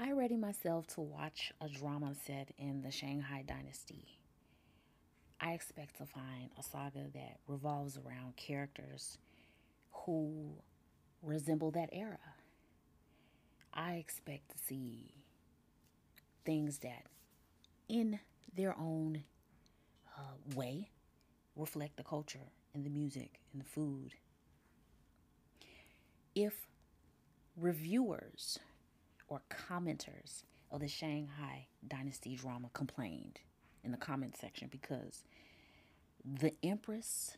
I ready myself to watch a drama set in the Shanghai Dynasty. I expect to find a saga that revolves around characters who resemble that era. I expect to see things that, in their own uh, way, reflect the culture and the music and the food. If reviewers or commenters of the Shanghai Dynasty drama complained in the comment section because the Empress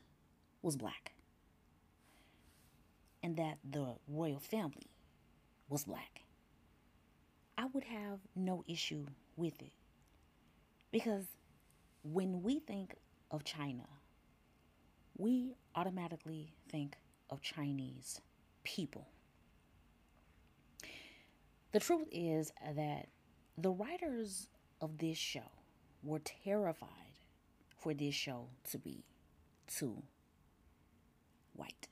was black and that the royal family was black. I would have no issue with it because when we think of China, we automatically think of Chinese people. The truth is that the writers of this show were terrified for this show to be too white.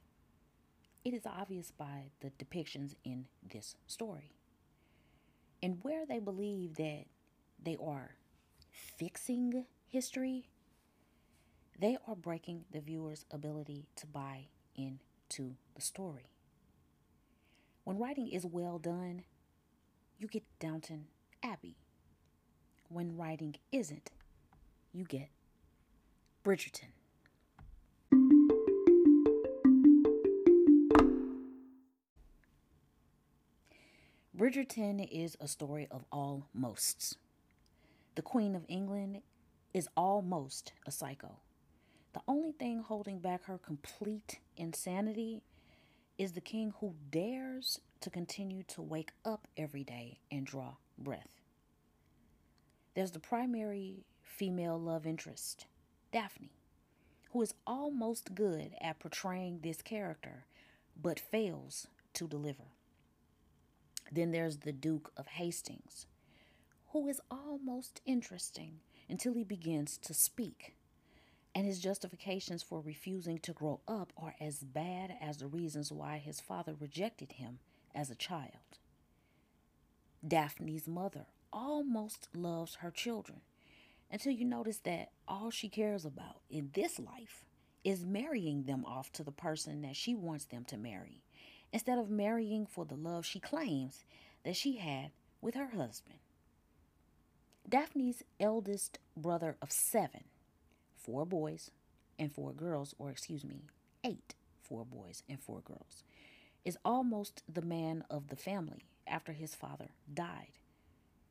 It is obvious by the depictions in this story. And where they believe that they are fixing history, they are breaking the viewer's ability to buy into the story. When writing is well done, you get Downton Abbey. When writing isn't, you get Bridgerton. Bridgerton is a story of almosts. The Queen of England is almost a psycho. The only thing holding back her complete insanity is the king who dares to continue to wake up every day and draw breath. There's the primary female love interest, Daphne, who is almost good at portraying this character but fails to deliver. Then there's the Duke of Hastings, who is almost interesting until he begins to speak. And his justifications for refusing to grow up are as bad as the reasons why his father rejected him as a child. Daphne's mother almost loves her children until you notice that all she cares about in this life is marrying them off to the person that she wants them to marry instead of marrying for the love she claims that she had with her husband. Daphne's eldest brother of seven, four boys and four girls, or excuse me, eight, four boys and four girls, is almost the man of the family after his father died.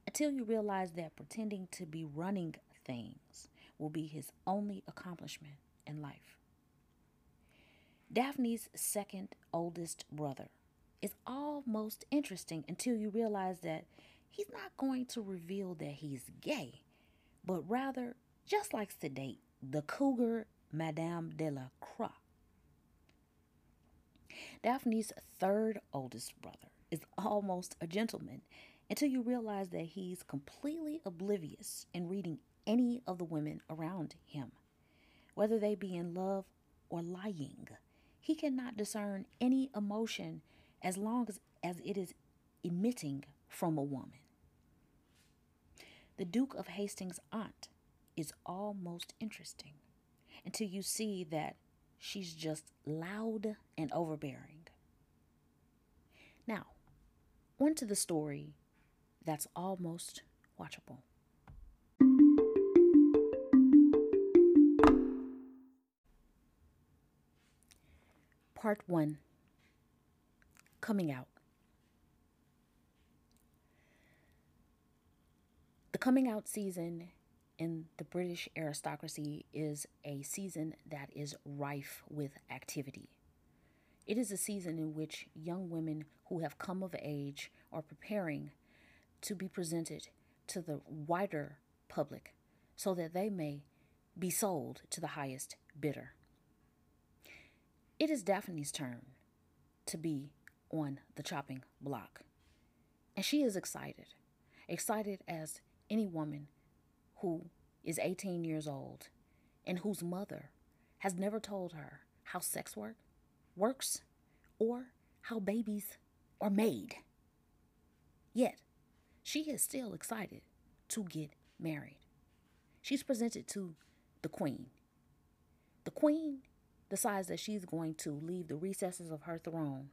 Until you realize that pretending to be running things will be his only accomplishment in life. Daphne's second oldest brother is almost interesting until you realize that he's not going to reveal that he's gay, but rather just likes to date the cougar Madame de la Croix. Daphne's third oldest brother is almost a gentleman until you realize that he's completely oblivious in reading any of the women around him, whether they be in love or lying. He cannot discern any emotion as long as, as it is emitting from a woman. The Duke of Hastings' aunt is almost interesting until you see that she's just loud and overbearing. Now, on to the story that's almost watchable. Part 1 Coming Out. The coming out season in the British aristocracy is a season that is rife with activity. It is a season in which young women who have come of age are preparing to be presented to the wider public so that they may be sold to the highest bidder. It is Daphne's turn to be on the chopping block. And she is excited, excited as any woman who is 18 years old and whose mother has never told her how sex work works or how babies are made. Yet, she is still excited to get married. She's presented to the queen. The queen decides that she's going to leave the recesses of her throne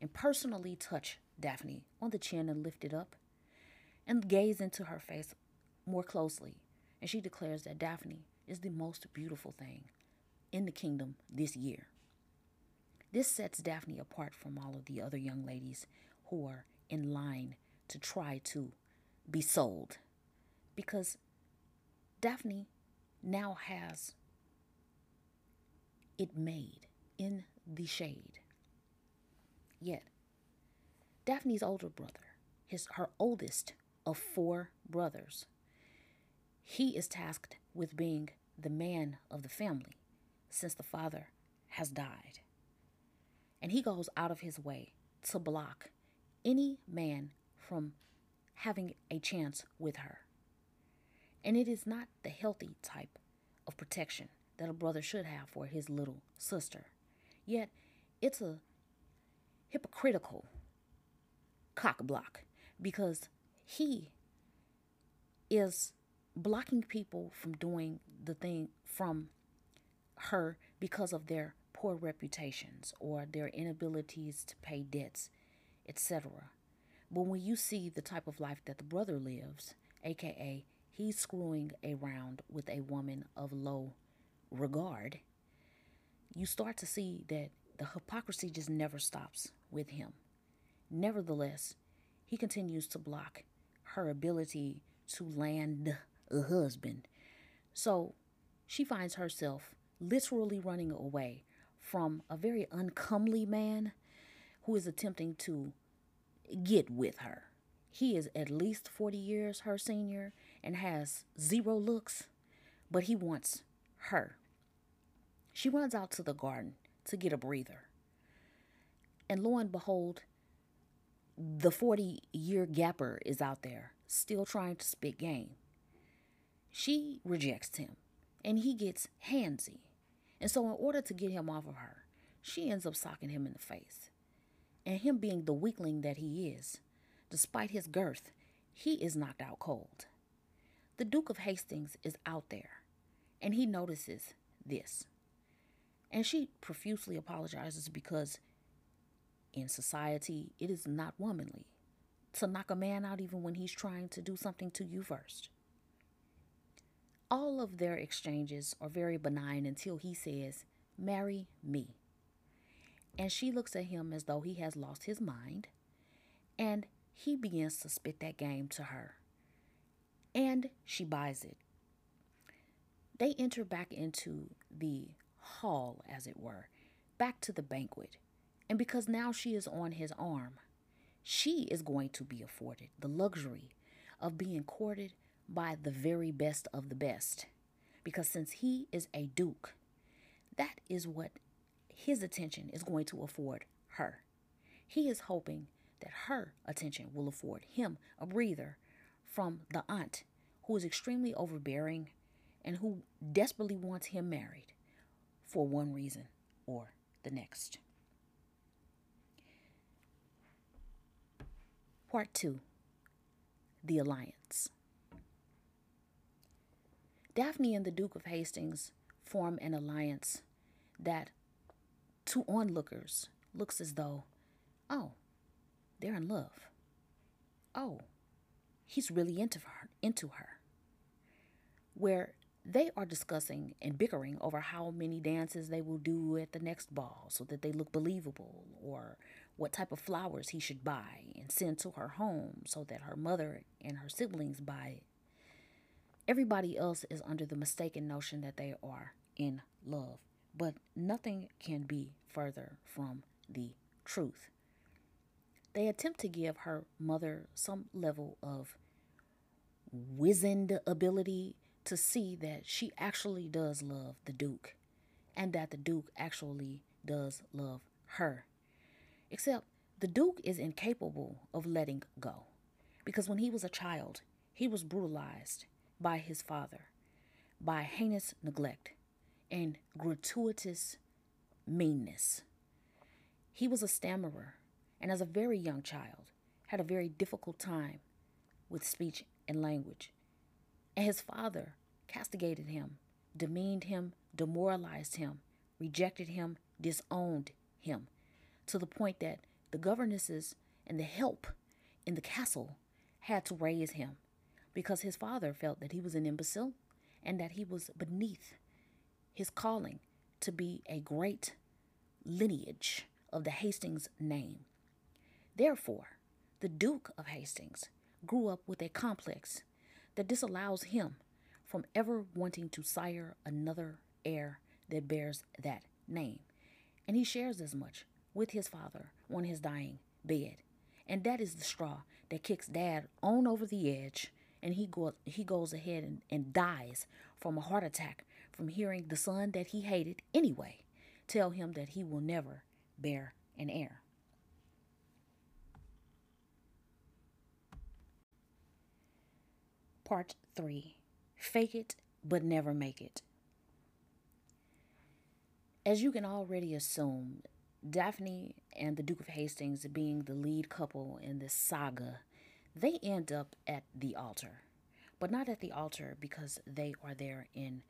and personally touch Daphne on the chin and lift it up and gaze into her face more closely. And she declares that Daphne is the most beautiful thing in the kingdom this year. This sets Daphne apart from all of the other young ladies who are in line to try to be sold because Daphne now has it made in the shade. Yet, Daphne's older brother, his her oldest of four brothers, he is tasked with being the man of the family since the father has died. And he goes out of his way to block any man from having a chance with her. And it is not the healthy type of protection that a brother should have for his little sister. Yet, it's a hypocritical cock block because he is blocking people from doing the thing from her because of their poor reputations or their inabilities to pay debts, etc. But when you see the type of life that the brother lives, aka he's screwing around with a woman of low regard, you start to see that the hypocrisy just never stops with him. Nevertheless, he continues to block her ability to land a husband. So she finds herself literally running away from a very uncomely man who is attempting to get with her. He is at least 40 years her senior and has zero looks, but he wants her. She runs out to the garden to get a breather. And lo and behold, the 40 year gapper is out there, still trying to spit game. She rejects him, and he gets handsy. And so, in order to get him off of her, she ends up socking him in the face. And him being the weakling that he is, despite his girth, he is knocked out cold. The Duke of Hastings is out there, and he notices this. And she profusely apologizes because in society, it is not womanly to knock a man out even when he's trying to do something to you first. All of their exchanges are very benign until he says, Marry me. And she looks at him as though he has lost his mind, and he begins to spit that game to her. And she buys it. They enter back into the hall, as it were, back to the banquet. And because now she is on his arm, she is going to be afforded the luxury of being courted by the very best of the best. Because since he is a duke, that is what his attention is going to afford her. He is hoping that her attention will afford him a breather from the aunt who is extremely overbearing and who desperately wants him married for one reason or the next. Part 2 The Alliance. Daphne and the Duke of Hastings form an alliance that, to onlookers, looks as though, oh, they're in love. Oh, he's really into her, into her. Where they are discussing and bickering over how many dances they will do at the next ball so that they look believable, or what type of flowers he should buy and send to her home so that her mother and her siblings buy. Everybody else is under the mistaken notion that they are in love, but nothing can be further from the truth. They attempt to give her mother some level of wizened ability to see that she actually does love the Duke and that the Duke actually does love her. Except the Duke is incapable of letting go because when he was a child, he was brutalized by his father by heinous neglect and gratuitous meanness. He was a stammerer and, as a very young child, had a very difficult time with speech and language. And his father castigated him, demeaned him, demoralized him, rejected him, disowned him, to the point that the governesses and the help in the castle had to raise him because his father felt that he was an imbecile and that he was beneath his calling to be a great lineage of the Hastings name. Therefore, the Duke of Hastings grew up with a complex that disallows him from ever wanting to sire another heir that bears that name. And he shares as much with his father on his dying bed. And that is the straw that kicks dad on over the edge and he go, he goes ahead and, and dies from a heart attack from hearing the son that he hated anyway tell him that he will never bear an heir. Part 3 Fake It But Never Make It. As you can already assume, Daphne and the Duke of Hastings being the lead couple in this saga, they end up at the altar. But not at the altar because they are there in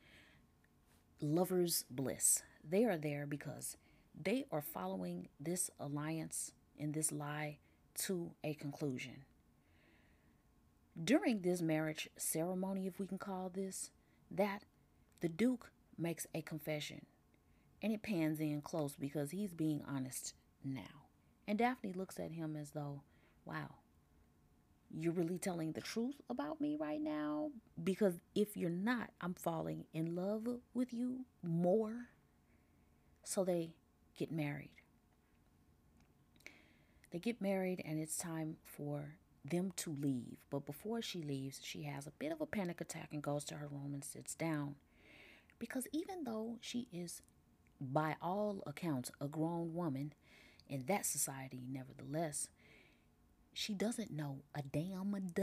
lover's bliss. They are there because they are following this alliance and this lie to a conclusion. During this marriage ceremony, if we can call this that, the Duke makes a confession and it pans in close because he's being honest now. And Daphne looks at him as though, wow, you're really telling the truth about me right now? Because if you're not, I'm falling in love with you more. So they get married. They get married, and it's time for them to leave. But before she leaves, she has a bit of a panic attack and goes to her room and sits down. Because even though she is by all accounts, a grown woman in that society, nevertheless, she doesn't know a damned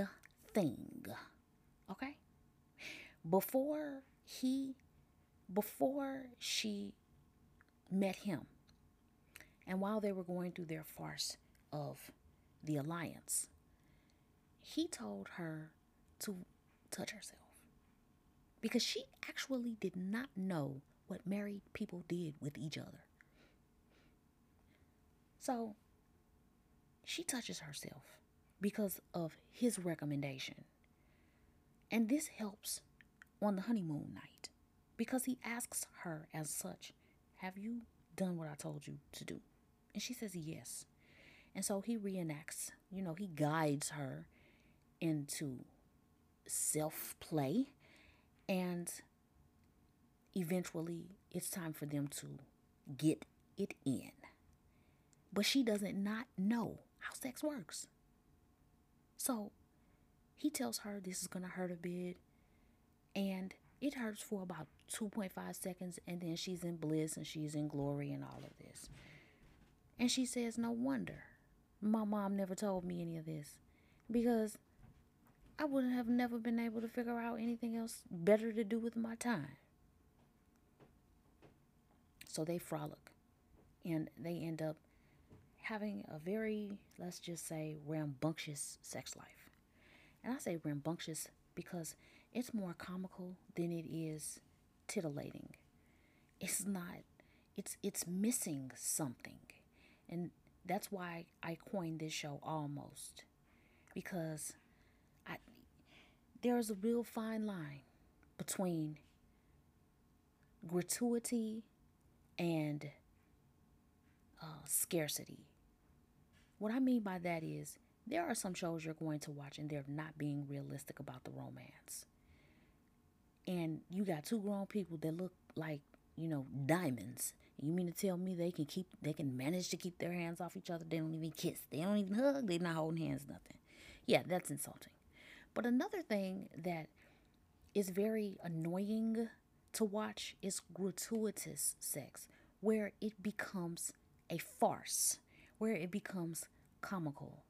thing. Okay? Before he, before she met him, and while they were going through their farce of the alliance, he told her to touch herself because she actually did not know what married people did with each other. So she touches herself because of his recommendation. And this helps on the honeymoon night because he asks her as such, Have you done what I told you to do? And she says yes. And so he reenacts, you know, he guides her into self play and eventually it's time for them to get it in. But she doesn't not know how sex works. So he tells her this is going to hurt a bit. And it hurts for about 2.5 seconds. And then she's in bliss and she's in glory and all of this. And she says, No wonder my mom never told me any of this. Because I wouldn't have never been able to figure out anything else better to do with my time. So they frolic and they end up having a very, let's just say, rambunctious sex life. And I say rambunctious because it's more comical than it is titillating. It's not, it's, it's missing something. And that's why I coined this show almost. Because I, there's a real fine line between gratuity and uh, scarcity. What I mean by that is there are some shows you're going to watch and they're not being realistic about the romance. And you got two grown people that look like, you know, diamonds. You mean to tell me they can keep they can manage to keep their hands off each other? They don't even kiss. They don't even hug. They're not holding hands, nothing. Yeah, that's insulting. But another thing that is very annoying to watch is gratuitous sex, where it becomes a farce, where it becomes comical.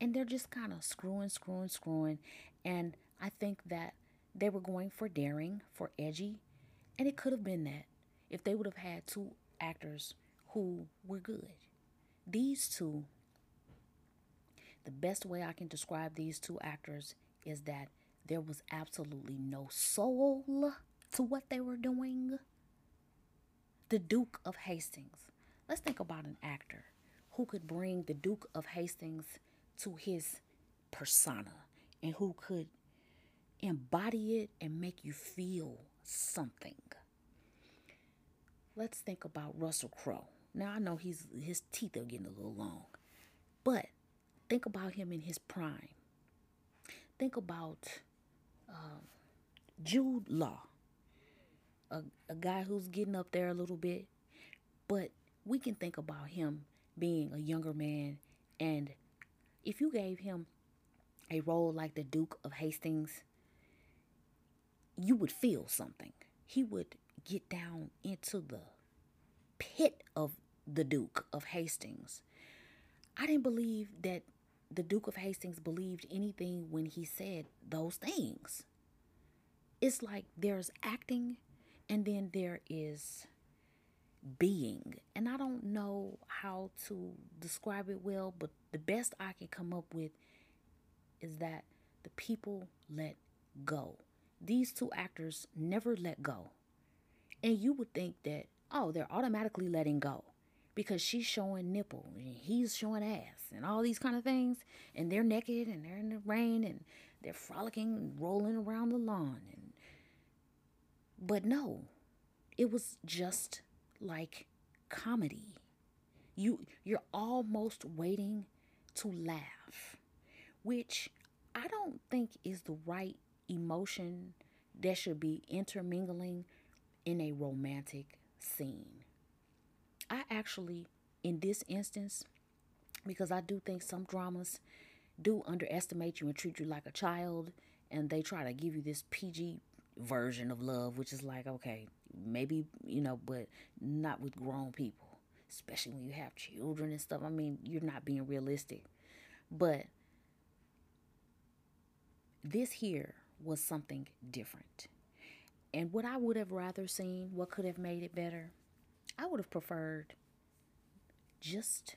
And they're just kind of screwing, screwing, screwing. And I think that they were going for daring, for edgy. And it could have been that if they would have had two actors who were good. These two, the best way I can describe these two actors is that there was absolutely no soul to what they were doing. The Duke of Hastings. Let's think about an actor who could bring the Duke of Hastings to his persona and who could embody it and make you feel something. Let's think about Russell Crowe. Now I know he's his teeth are getting a little long, but think about him in his prime. Think about um, Jude Law, a, a guy who's getting up there a little bit, but we can think about him being a younger man, and if you gave him a role like the Duke of Hastings, you would feel something. He would get down into the pit of the Duke of Hastings. I didn't believe that the Duke of Hastings believed anything when he said those things. It's like there's acting and then there is being. And I don't know how to describe it well, but the best I can come up with is that the people let go. These two actors never let go. And you would think that, oh, they're automatically letting go because she's showing nipple and he's showing ass and all these kind of things. And they're naked and they're in the rain and they're frolicking and rolling around the lawn. And, but no, it was just like comedy. You you're almost waiting to laugh, which I don't think is the right emotion that should be intermingling in a romantic scene. I actually in this instance because I do think some dramas do underestimate you and treat you like a child and they try to give you this PG version of love which is like okay maybe you know but not with grown people especially when you have children and stuff. I mean you're not being realistic. But this here was something different. And what i would have rather seen what could have made it better i would have preferred just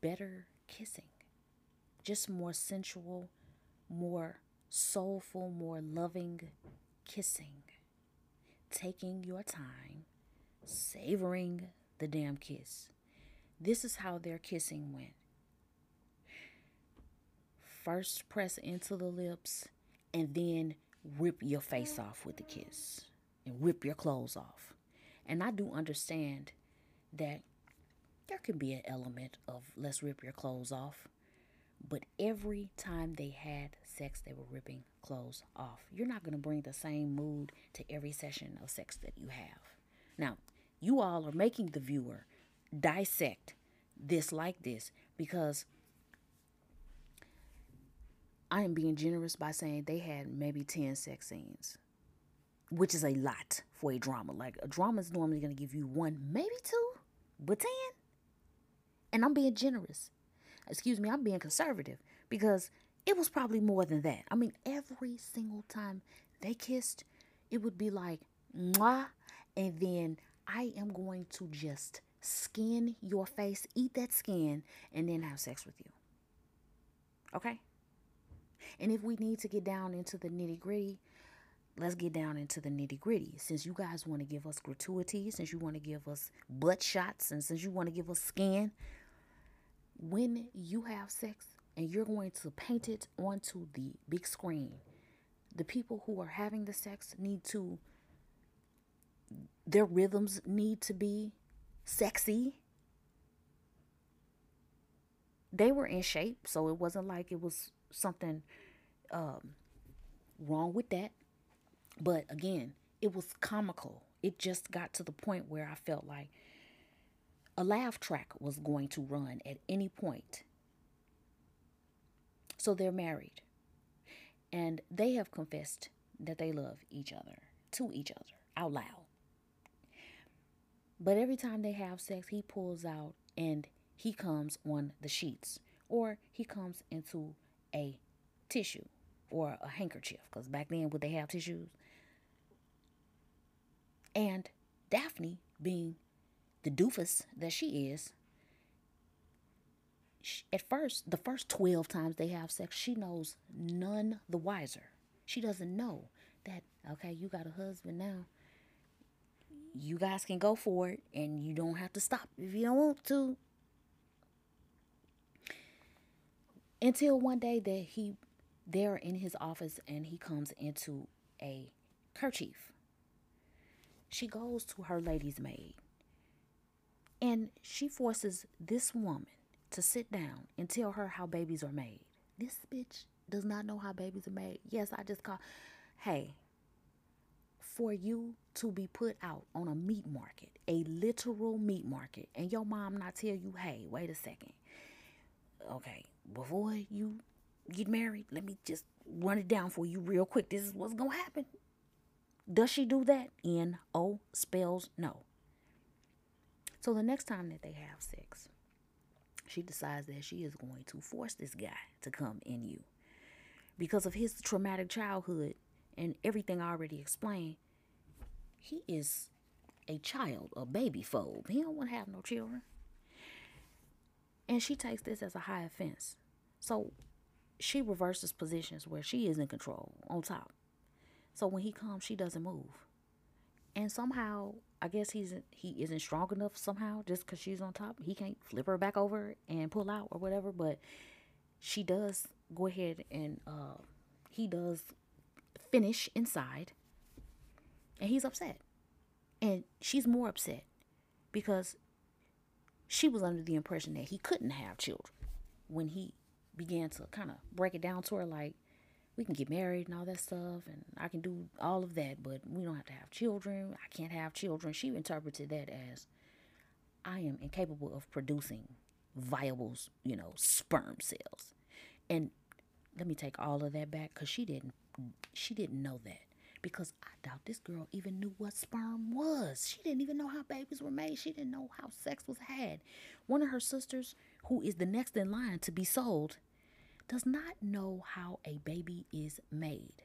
better kissing. Just more sensual more soulful more loving kissing taking your time, savoring the damn kiss. This is how their kissing went. First, press into the lips and then rip your face off with the kiss and rip your clothes off. And I do understand that there can be an element of let's rip your clothes off. But every time they had sex, they were ripping clothes off. You're not going to bring the same mood to every session of sex that you have. Now, you all are making the viewer dissect this like this because I am being generous by saying they had maybe 10 sex scenes, which is a lot for a drama. Like a drama is normally going to give you one, maybe two, but 10. And I'm being generous. Excuse me, I'm being conservative because it was probably more than that. I mean, every single time they kissed, it would be like, mwah, and then I am going to just skin your face, eat that skin, and then have sex with you. Okay? And if we need to get down into the nitty gritty, let's get down into the nitty gritty. Since you guys want to give us gratuity, since you want to give us butt shots, and since you want to give us skin, when you have sex, and you're going to paint it onto the big screen. The people who are having the sex need to, their rhythms need to be sexy. They were in shape, so it wasn't like it was something um, wrong with that. But again, it was comical. It just got to the point where I felt like a laugh track was going to run at any point so they're married. And they have confessed that they love each other, to each other, out loud. But every time they have sex, he pulls out and he comes on the sheets or he comes into a tissue or a handkerchief because back then would they have tissues and daphne being the doofus that she is she, at first, the first 12 times they have sex, she knows none the wiser. She doesn't know that, okay, you got a husband now. You guys can go for it and you don't have to stop if you don't want to. Until one day that he, they're in his office and he comes into a kerchief. She goes to her lady's maid and she forces this woman to sit down and tell her how babies are made. This bitch does not know how babies are made. Yes, I just call. Hey, for you to be put out on a meat market, a literal meat market, and your mom not tell you, hey, wait a second. Okay, before you get married, let me just run it down for you real quick. This is what's gonna happen. Does she do that? N O spells no. So the next time that they have sex, she decides that she is going to force this guy to come in you. Because of his traumatic childhood and everything I already explained, he is a child, a baby phobe. He don't want to have no children. And she takes this as a high offense. So she reverses positions where she is in control on top. So when he comes, she doesn't move. And somehow I guess he's he isn't strong enough somehow just because she's on top. He can't flip her back over and pull out or whatever. But she does go ahead and uh, he does finish inside, and he's upset, and she's more upset because she was under the impression that he couldn't have children when he began to kind of break it down to her like we can get married and all that stuff and I can do all of that, but we don't have to have children. I can't have children. She interpreted that as I am incapable of producing viable, you know, sperm cells. And let me take all of that back cuz she didn't she didn't know that because I doubt this girl even knew what sperm was. She didn't even know how babies were made. She didn't know how sex was had. One of her sisters, who is the next in line to be sold, does not know how a baby is made.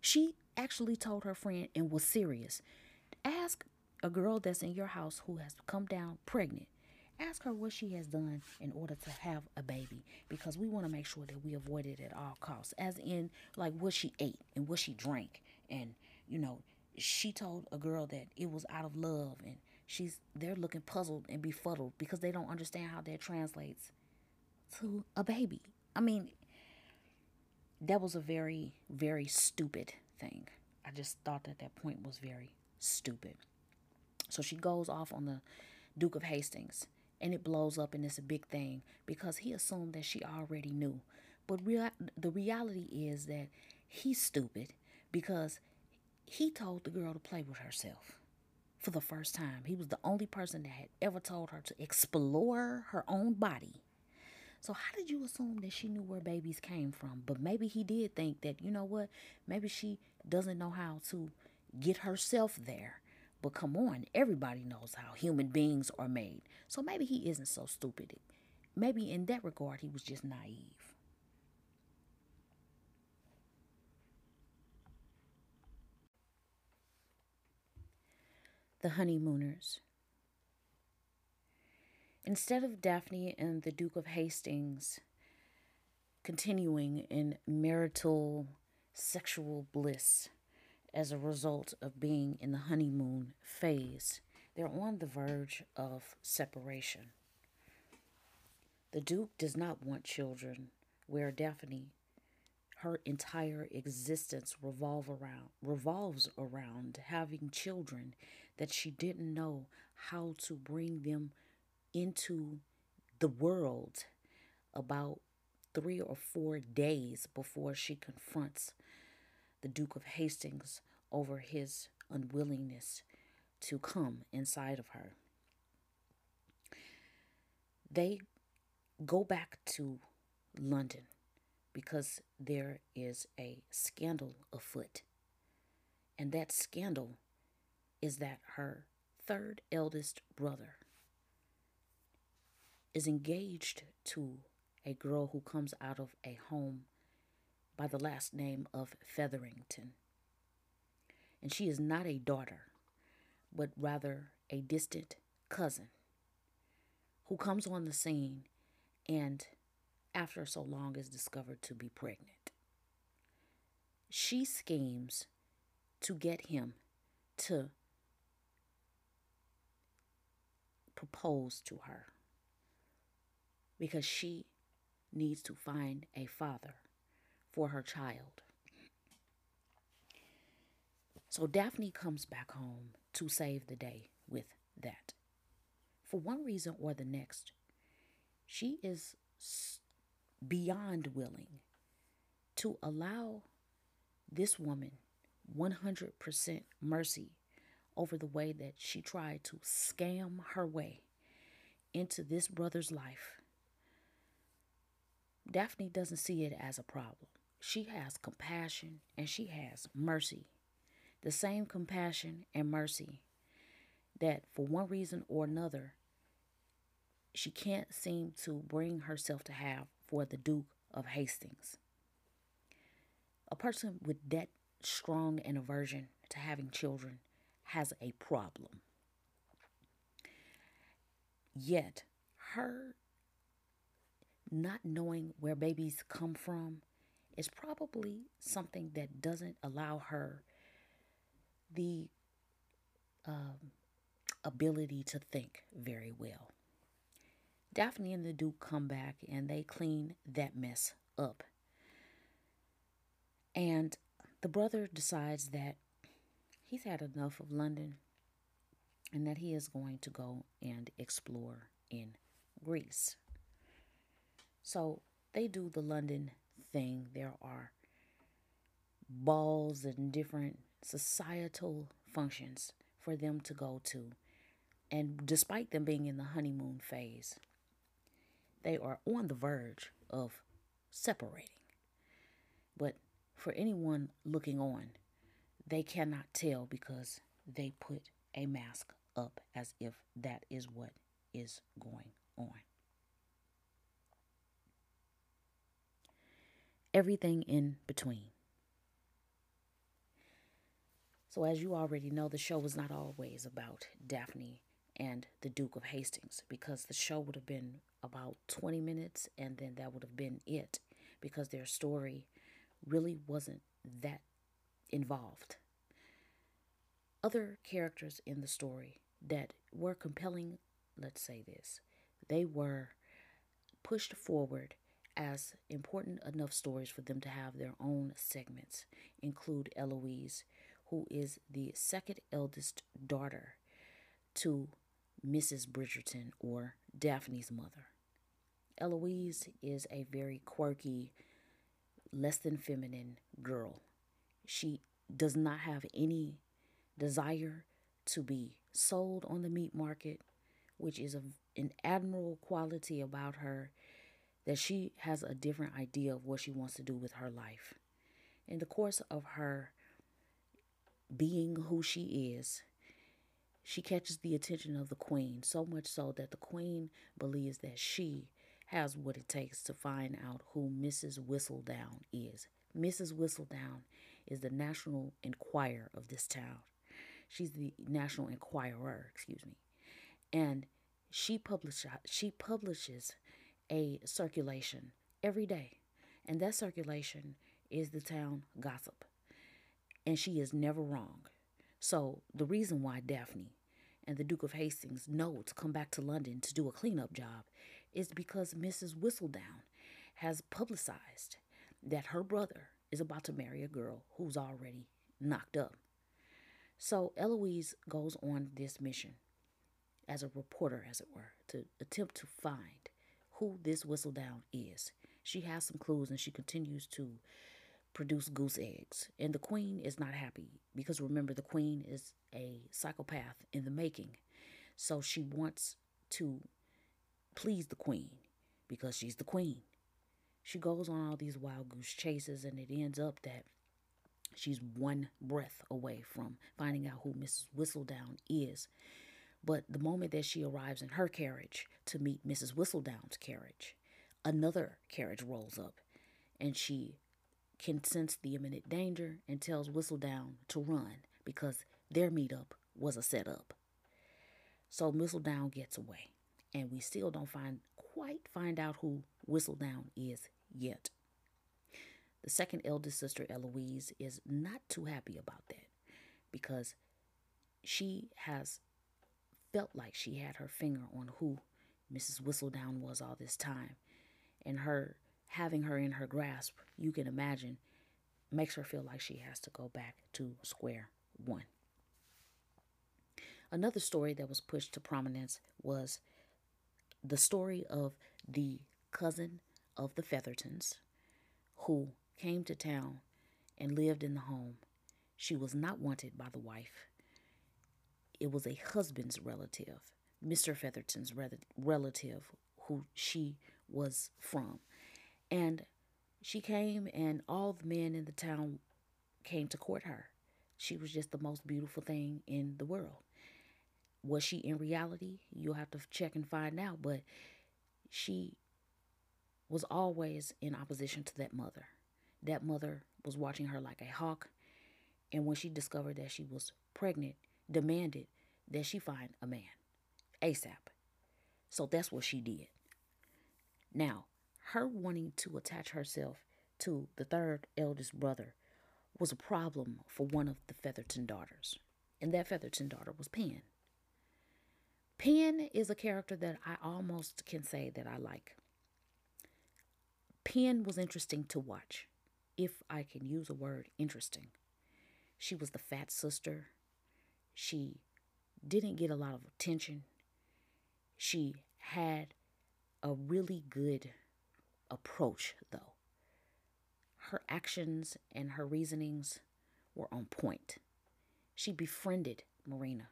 She actually told her friend and was serious. Ask a girl that's in your house who has come down pregnant. Ask her what she has done in order to have a baby because we want to make sure that we avoid it at all costs. As in, like what she ate and what she drank. And, you know, she told a girl that it was out of love and she's they're looking puzzled and befuddled because they don't understand how that translates to a baby. I mean, that was a very, very stupid thing. I just thought that that point was very stupid. So she goes off on the Duke of Hastings and it blows up and it's a big thing because he assumed that she already knew. But rea- the reality is that he's stupid because he told the girl to play with herself for the first time. He was the only person that had ever told her to explore her own body so how did you assume that she knew where babies came from? But maybe he did think that, you know what? Maybe she doesn't know how to get herself there. But come on, everybody knows how human beings are made. So maybe he isn't so stupid. Maybe in that regard, he was just naive. The Honeymooners. Instead of Daphne and the Duke of Hastings continuing in marital sexual bliss as a result of being in the honeymoon phase, they're on the verge of separation. The Duke does not want children, where Daphne, her entire existence revolve around revolves around having children that she didn't know how to bring them into the world about three or four days before she confronts the Duke of Hastings over his unwillingness to come inside of her. They go back to London because there is a scandal afoot. And that scandal is that her third eldest brother is engaged to a girl who comes out of a home by the last name of Featherington. And she is not a daughter, but rather a distant cousin. who comes on the scene and after so long is discovered to be pregnant. She schemes to get him to propose to her because she needs to find a father for her child. So Daphne comes back home to save the day with that. For one reason or the next, she is beyond willing to allow this woman 100% mercy over the way that she tried to scam her way into this brother's life. Daphne doesn't see it as a problem. She has compassion and she has mercy. The same compassion and mercy that, for one reason or another, she can't seem to bring herself to have for the Duke of Hastings. A person with that strong an aversion to having children has a problem. Yet, her not knowing where babies come from is probably something that doesn't allow her the um, ability to think very well. Daphne and the Duke come back and they clean that mess up. And the brother decides that he's had enough of London and that he is going to go and explore in Greece. So they do the London thing. There are balls and different societal functions for them to go to. And despite them being in the honeymoon phase, they are on the verge of separating. But for anyone looking on, they cannot tell because they put a mask up as if that is what is going on. Everything in between. So, as you already know, the show was not always about Daphne and the Duke of Hastings because the show would have been about 20 minutes and then that would have been it because their story really wasn't that involved. Other characters in the story that were compelling, let's say this, they were pushed forward as important enough stories for them to have their own segments include Eloise, who is the second eldest daughter to Mrs. Bridgerton or Daphne's mother. Eloise is a very quirky, less than feminine girl. She does not have any desire to be sold on the meat market, which is a, an admirable quality about her that she has a different idea of what she wants to do with her life. In the course of her being who she is, she catches the attention of the queen, so much so that the queen believes that she has what it takes to find out who Mrs. Whistledown is. Mrs. Whistledown is the National Enquirer of this town. She's the National Enquirer, excuse me. And she publish, she publishes a circulation every day. And that circulation is the town gossip. And she is never wrong. So the reason why Daphne and the Duke of Hastings know to come back to London to do a cleanup job is because Mrs. Whistledown has publicized that her brother is about to marry a girl who's already knocked up. So Eloise goes on this mission as a reporter, as it were, to attempt to find who this Whistledown is. She has some clues and she continues to produce goose eggs. And the queen is not happy because remember, the queen is a psychopath in the making. So she wants to please the queen because she's the queen. She goes on all these wild goose chases, and it ends up that she's one breath away from finding out who Mrs. Whistledown is. But the moment that she arrives in her carriage to meet Mrs. Whistledown's carriage, another carriage rolls up, and she can sense the imminent danger and tells Whistledown to run because their meetup was a setup. So Whistledown gets away and we still don't find quite find out who Whistledown is yet. The second eldest sister, Eloise, is not too happy about that because she has felt like she had her finger on who Mrs. Whistledown was all this time. And her having her in her grasp, you can imagine, makes her feel like she has to go back to square one. Another story that was pushed to prominence was the story of the cousin of the Feathertons who came to town and lived in the home. She was not wanted by the wife. It was a husband's relative, Mr. Featherton's relative, who she was from. And she came, and all the men in the town came to court her. She was just the most beautiful thing in the world. Was she in reality? You'll have to check and find out. But she was always in opposition to that mother. That mother was watching her like a hawk. And when she discovered that she was pregnant, demanded that she find a man ASAP. So that's what she did. Now, her wanting to attach herself to the third eldest brother was a problem for one of the Featherton daughters. And that Featherton daughter was Pen. Pen is a character that I almost can say that I like. Pen was interesting to watch, if I can use a word interesting. She was the fat sister. She didn't get a lot of attention. She had a really good approach, though. Her actions and her reasonings were on point. She befriended Marina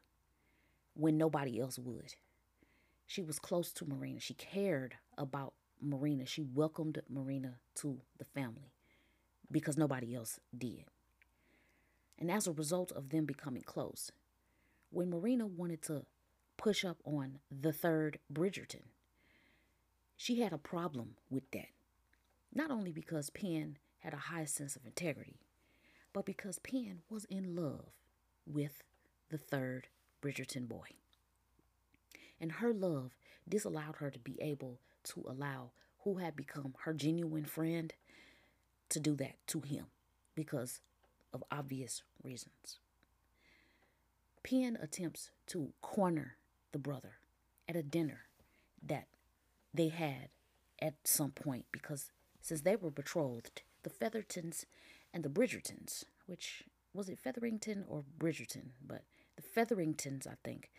when nobody else would. She was close to Marina. She cared about Marina. She welcomed Marina to the family because nobody else did. And as a result of them becoming close, when Marina wanted to push up on the third Bridgerton, she had a problem with that. Not only because Pen had a high sense of integrity, but because Pen was in love with the third Bridgerton boy. And her love disallowed her to be able to allow who had become her genuine friend to do that to him because of obvious reasons. Pen attempts to corner the brother at a dinner that they had at some point because since they were betrothed, the Feathertons and the Bridgertons, which was it Featherington or Bridgerton, but the Featheringtons, I think,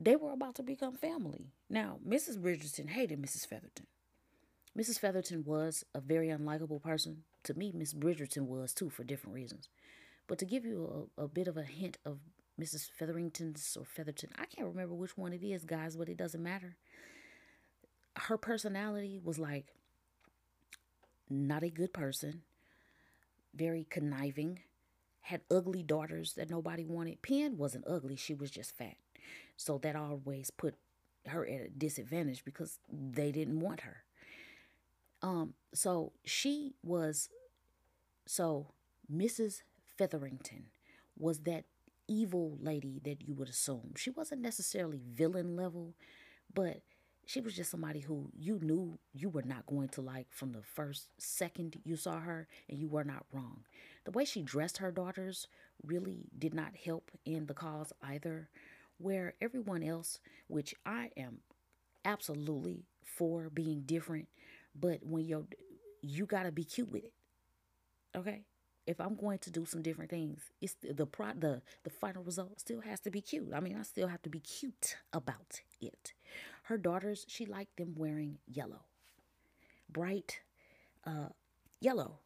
they were about to become family. Now, Mrs. Bridgerton hated Mrs. Featherton. Mrs. Featherton was a very unlikable person. To me, Miss Bridgerton was too for different reasons. But to give you a, a bit of a hint of Mrs. Featherington's or Featherton, I can't remember which one it is, guys, but it doesn't matter. Her personality was like not a good person, very conniving, had ugly daughters that nobody wanted. Pen wasn't ugly, she was just fat. So that always put her at a disadvantage because they didn't want her. Um, so she was so Mrs. Featherington was that evil lady that you would assume. She wasn't necessarily villain level, but she was just somebody who you knew you were not going to like from the first second you saw her, and you were not wrong. The way she dressed her daughters really did not help in the cause either, where everyone else, which I am absolutely for being different, but when you're you got to be cute with it. Okay? If I'm going to do some different things, it's the the pro, the the final result still has to be cute. I mean, I still have to be cute about it. Her daughters, she liked them wearing yellow, bright, uh, yellow,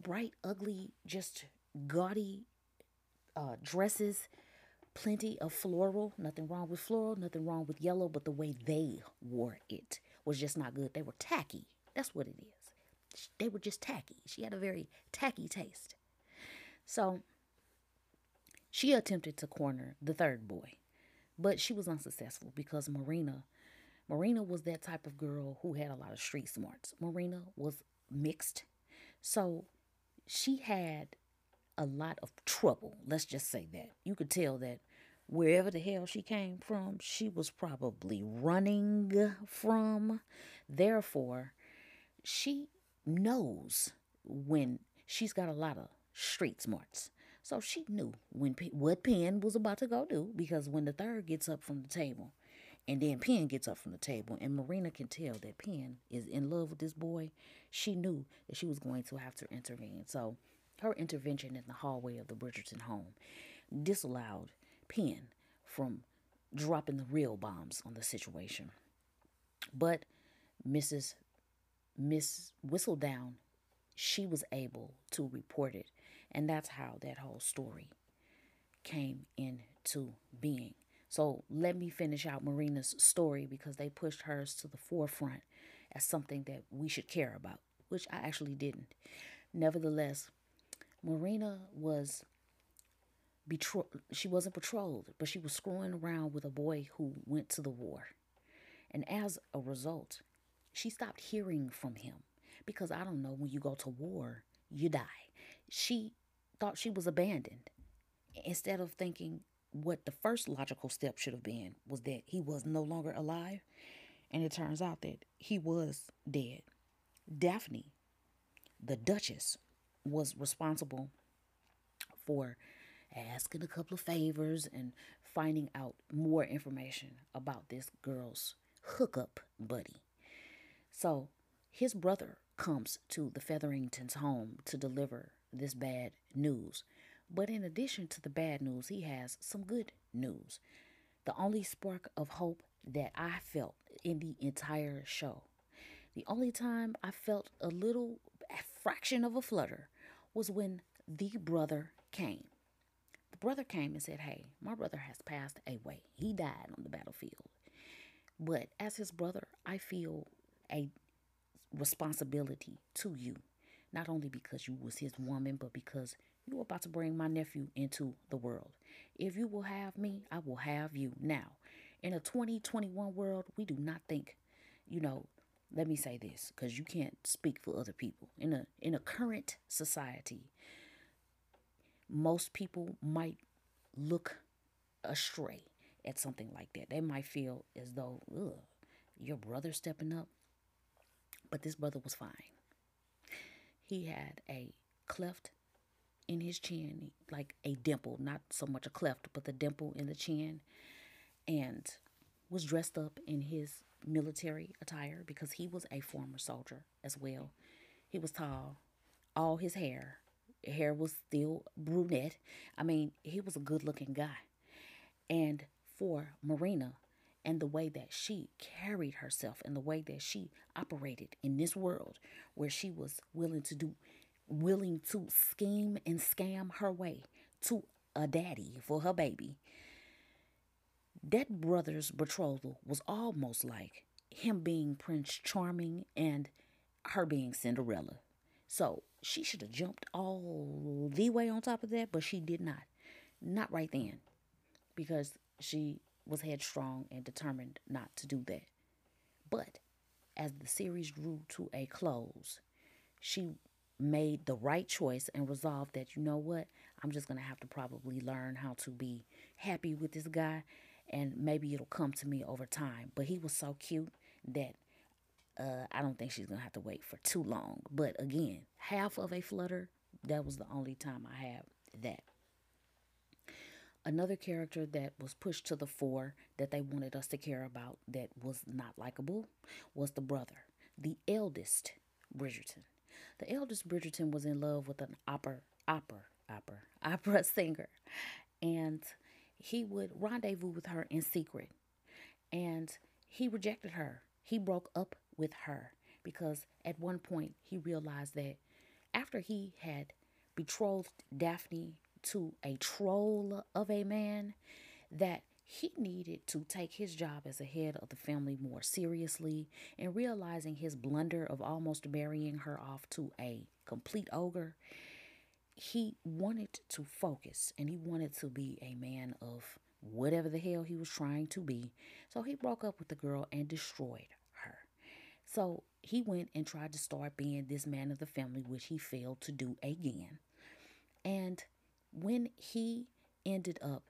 bright, ugly, just gaudy uh, dresses. Plenty of floral. Nothing wrong with floral. Nothing wrong with yellow. But the way they wore it was just not good. They were tacky. That's what it is they were just tacky. She had a very tacky taste. So she attempted to corner the third boy, but she was unsuccessful because Marina, Marina was that type of girl who had a lot of street smarts. Marina was mixed. So she had a lot of trouble. Let's just say that. You could tell that wherever the hell she came from, she was probably running from. Therefore, she knows when she's got a lot of street smarts. So she knew when what Pen was about to go do because when the third gets up from the table, and then Pen gets up from the table, and Marina can tell that Pen is in love with this boy. She knew that she was going to have to intervene. So her intervention in the hallway of the Bridgerton home disallowed Pen from dropping the real bombs on the situation. But Mrs. Miss Whistledown, she was able to report it. And that's how that whole story came into being. So let me finish out Marina's story because they pushed hers to the forefront as something that we should care about, which I actually didn't. Nevertheless, Marina was betrothed. She wasn't betrothed, but she was screwing around with a boy who went to the war. And as a result, she stopped hearing from him because I don't know, when you go to war, you die. She thought she was abandoned instead of thinking what the first logical step should have been was that he was no longer alive. And it turns out that he was dead. Daphne, the Duchess, was responsible for asking a couple of favors and finding out more information about this girl's hookup buddy. So his brother comes to the Featherington's home to deliver this bad news. But in addition to the bad news, he has some good news. The only spark of hope that I felt in the entire show. The only time I felt a little a fraction of a flutter was when the brother came. The brother came and said, Hey, my brother has passed away. He died on the battlefield. But as his brother, I feel a responsibility to you. Not only because you was his woman, but because you are about to bring my nephew into the world. If you will have me, I will have you. Now, in a 2021 world, we do not think, you know, let me say this because you can't speak for other people. In a in a current society, most people might look astray at something like that. They might feel as though, ugh, your brother stepping up. But this brother was fine. He had a cleft in his chin, like a dimple, not so much a cleft, but the dimple in the chin, and was dressed up in his military attire because he was a former soldier as well. He was tall, all his hair, hair was still brunette. I mean, he was a good looking guy. And for Marina and the way that she carried herself and the way that she operated in this world where she was willing to do willing to scheme and scam her way to a daddy for her baby. That brother's betrothal was almost like him being Prince Charming and her being Cinderella. So she should have jumped all the way on top of that, but she did not. Not right then, because she was headstrong and determined not to do that. But as the series drew to a close, she made the right choice and resolved that, you know what, I'm just going to have to probably learn how to be happy with this guy and maybe it'll come to me over time. But he was so cute that uh, I don't think she's going to have to wait for too long. But again, half of a flutter, that was the only time I had that. Another character that was pushed to the fore that they wanted us to care about that was not likable was the brother, the eldest Bridgerton. The eldest Bridgerton was in love with an opera, opera, opera, opera singer, and he would rendezvous with her in secret. And he rejected her. He broke up with her because at one point he realized that after he had betrothed Daphne to a troll of a man, that he needed to take his job as a head of the family more seriously and realizing his blunder of almost marrying her off to a complete ogre. He wanted to focus and he wanted to be a man of whatever the hell he was trying to be. So he broke up with the girl and destroyed her. So he went and tried to start being this man of the family which he failed to do again. And when he ended up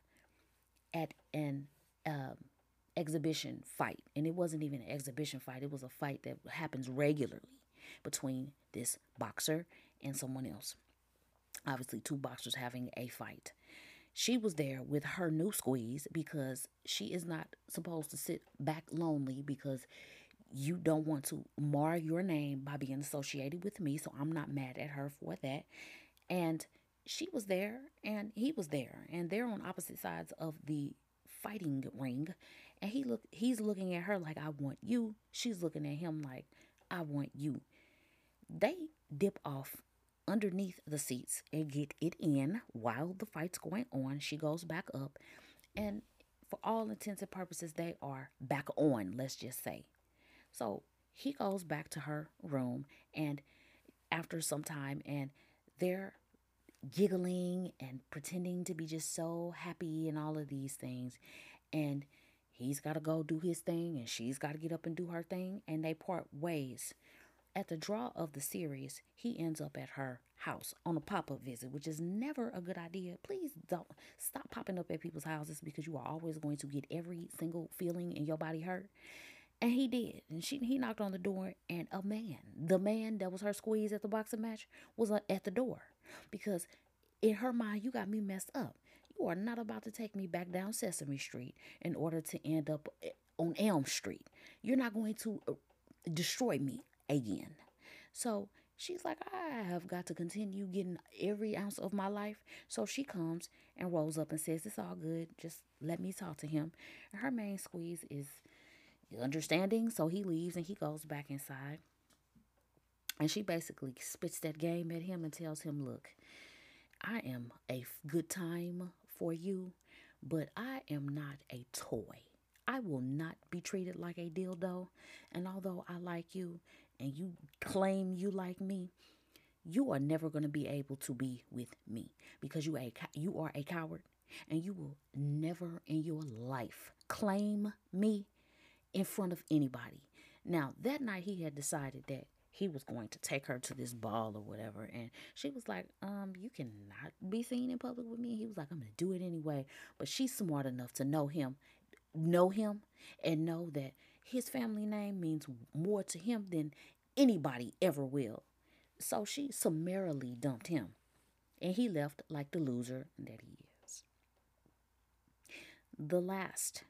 at an um, exhibition fight. And it wasn't even an exhibition fight, it was a fight that happens regularly between this boxer and someone else. Obviously, two boxers having a fight. She was there with her new squeeze because she is not supposed to sit back lonely because you don't want to mar your name by being associated with me. So I'm not mad at her for that. And she was there and he was there and they're on opposite sides of the fighting ring and he look he's looking at her like I want you. She's looking at him like I want you. They dip off underneath the seats and get it in while the fight's going on. She goes back up and for all intents and purposes they are back on, let's just say. So he goes back to her room and after some time and they're giggling and pretending to be just so happy and all of these things. And he's got to go do his thing and she's got to get up and do her thing. And they part ways. At the draw of the series, he ends up at her house on a pop up visit, which is never a good idea. Please don't stop popping up at people's houses because you are always going to get every single feeling in your body hurt. And he did. And she he knocked on the door and a man, the man that was her squeeze at the boxing match, was uh, at the door because in her mind, you got me messed up. You are not about to take me back down Sesame Street in order to end up eh, on Elm Street. You're not going to uh, destroy me again. So she's like, I have got to continue getting every ounce of my life. So she comes and rolls up and says, It's all good. Just let me talk to him. And her main squeeze is understanding. So he leaves and he goes back inside. And she basically spits that game at him and tells him, Look, I am a good time for you, but I am not a toy. I will not be treated like a dildo. And although I like you and you claim you like me, you are never going to be able to be with me because you a, you are a coward and you will never in your life claim me in front of anybody. Now, that night he had decided that he was going to take her to this ball or whatever. And she was like, um, you cannot be seen in public with me. he was like, I'm going to do it anyway. But she's smart enough to know him, know him, and know that his family name means more to him than anybody ever will. So she summarily dumped him. And he left like the loser that he is. The last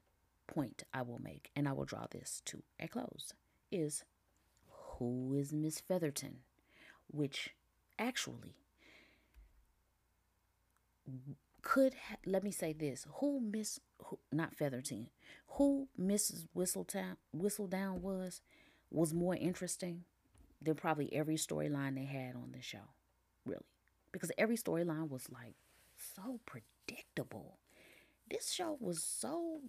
point I will make, and I will draw this to a close, is who is Miss Featherton? Which actually could ha- let me say this who miss who, not featherton who mrs whistletown whistledown was was more interesting than probably every storyline they had on the show really because every storyline was like so predictable this show was so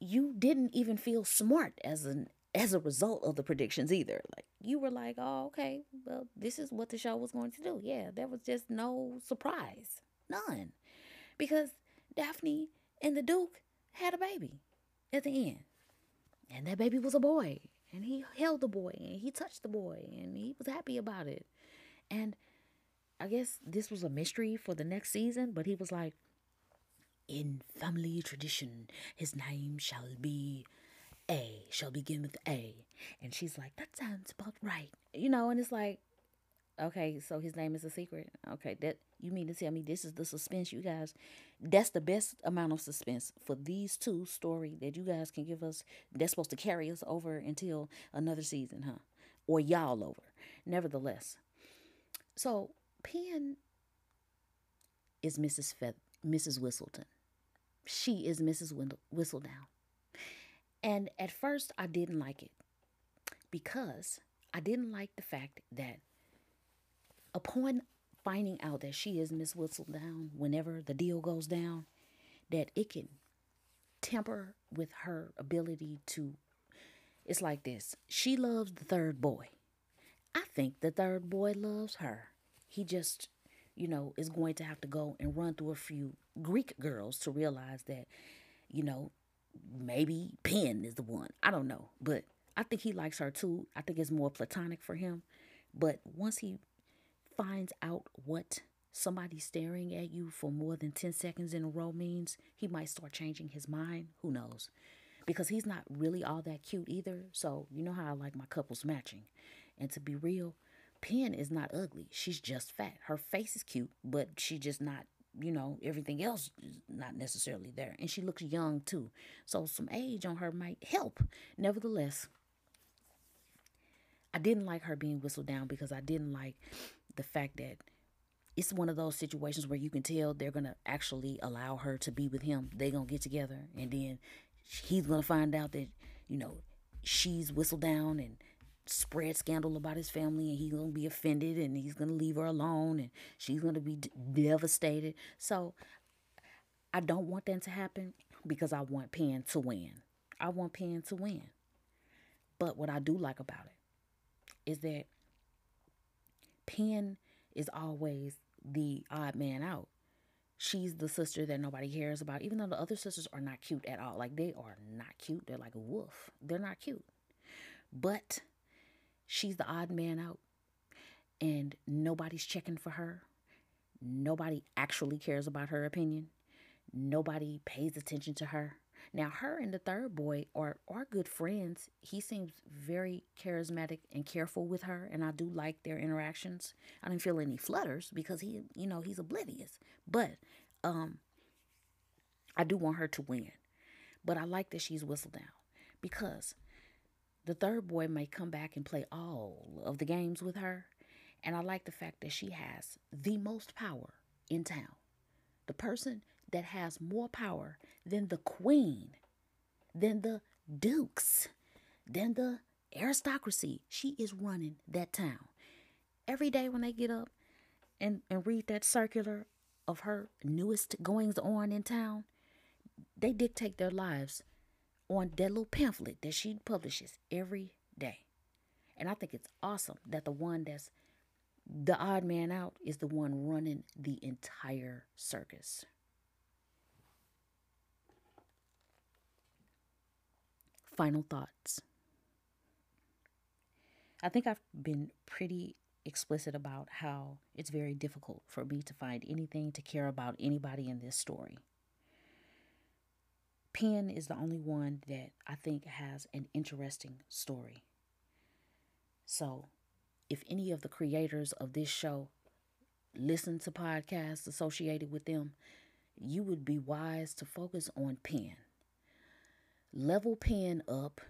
you didn't even feel smart as an as a result of the predictions either. Like you were like, oh, okay, well, this is what the show was going to do. Yeah, there was just no surprise. None. Because Daphne and the Duke had a baby at the end. And that baby was a boy. And he held the boy and he touched the boy and he was happy about it. And I guess this was a mystery for the next season, but he was like, in family tradition, his name shall be a shall begin with A. And she's like, that sounds about right. You know, and it's like, okay, so his name is a secret. Okay, that you mean to tell me this is the suspense you guys that's the best amount of suspense for these two story that you guys can give us that's supposed to carry us over until another season, huh? Or y'all over. Nevertheless. So Pen is Mrs. Fe- Mrs. Whistleton. She is Mrs. Whistledown. And at first, I didn't like it because I didn't like the fact that upon finding out that she is Miss Whistledown, whenever the deal goes down, that it can temper with her ability to. It's like this she loves the third boy. I think the third boy loves her. He just, you know, is going to have to go and run through a few Greek girls to realize that, you know, maybe Pen is the one. I don't know. But I think he likes her too. I think it's more platonic for him. But once he finds out what somebody staring at you for more than 10 seconds in a row means he might start changing his mind. Who knows? Because he's not really all that cute either. So, you know how I like my couples matching. And to be real, Pen is not ugly. She's just fat. Her face is cute, but she just not, you know, everything else is not necessarily there. And she looks young too. So some age on her might help. Nevertheless, I didn't like her being Whistledown because I didn't like the fact that it's one of those situations where you can tell they're gonna actually allow her to be with him. They're gonna get together, and then he's gonna find out that you know she's Whistledown and spread scandal about his family, and he's gonna be offended, and he's gonna leave her alone, and she's gonna be d- devastated. So I don't want that to happen because I want Pen to win. I want Pen to win. But what I do like about it is that Penn is always the odd man out. She's the sister that nobody cares about, even though the other sisters are not cute at all. Like they are not cute. They're like a wolf. They're not cute. But she's the odd man out. And nobody's checking for her. Nobody actually cares about her opinion. Nobody pays attention to her. Now, her and the third boy are, are good friends. He seems very charismatic and careful with her, and I do like their interactions. I didn't feel any flutters because he, you know, he's oblivious. But um, I do want her to win. But I like that she's Whistledown because the third boy may come back and play all of the games with her. And I like the fact that she has the most power in town. The person that has more power than the queen, than the dukes, than the aristocracy. She is running that town. Every day when they get up and, and read that circular of her newest goings on in town, they dictate their lives on that little pamphlet that she publishes every day. And I think it's awesome that the one that's the odd man out is the one running the entire circus. Final thoughts. I think I've been pretty explicit about how it's very difficult for me to find anything to care about anybody in this story. Pen is the only one that I think has an interesting story. So, if any of the creators of this show listen to podcasts associated with them, you would be wise to focus on Pen. Level Pen up,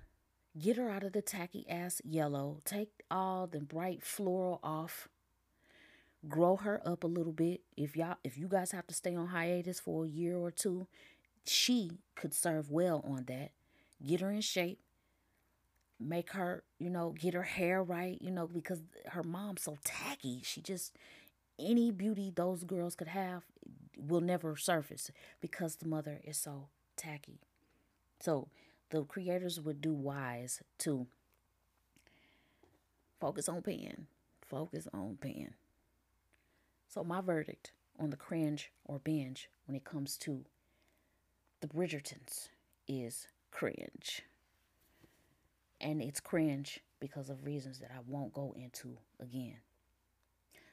get her out of the tacky ass yellow, take all the bright floral off, grow her up a little bit. If y'all if you guys have to stay on hiatus for a year or two, she could serve well on that. Get her in shape. Make her, you know, get her hair right, you know, because her mom's so tacky. She just, any beauty those girls could have will never surface because the mother is so tacky. So the creators would do wise to focus on Pen. Focus on Pen. So my verdict on the cringe or binge when it comes to the Bridgertons is cringe. And it's cringe because of reasons that I won't go into again.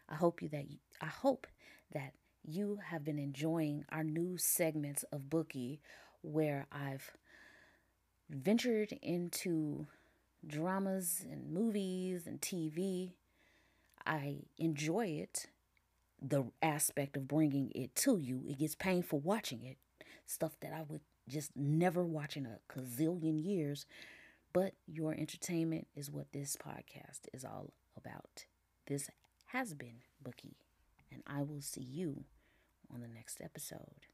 I hope you that I hope that you have been enjoying our new segments of Bookie where I've ventured into dramas and movies and TV. I enjoy it, the aspect of bringing it to you. It gets painful watching it, stuff that I would just never watch in a gazillion years. But your entertainment is what this podcast is all about. This has been Bookie, and I will see you on the next episode.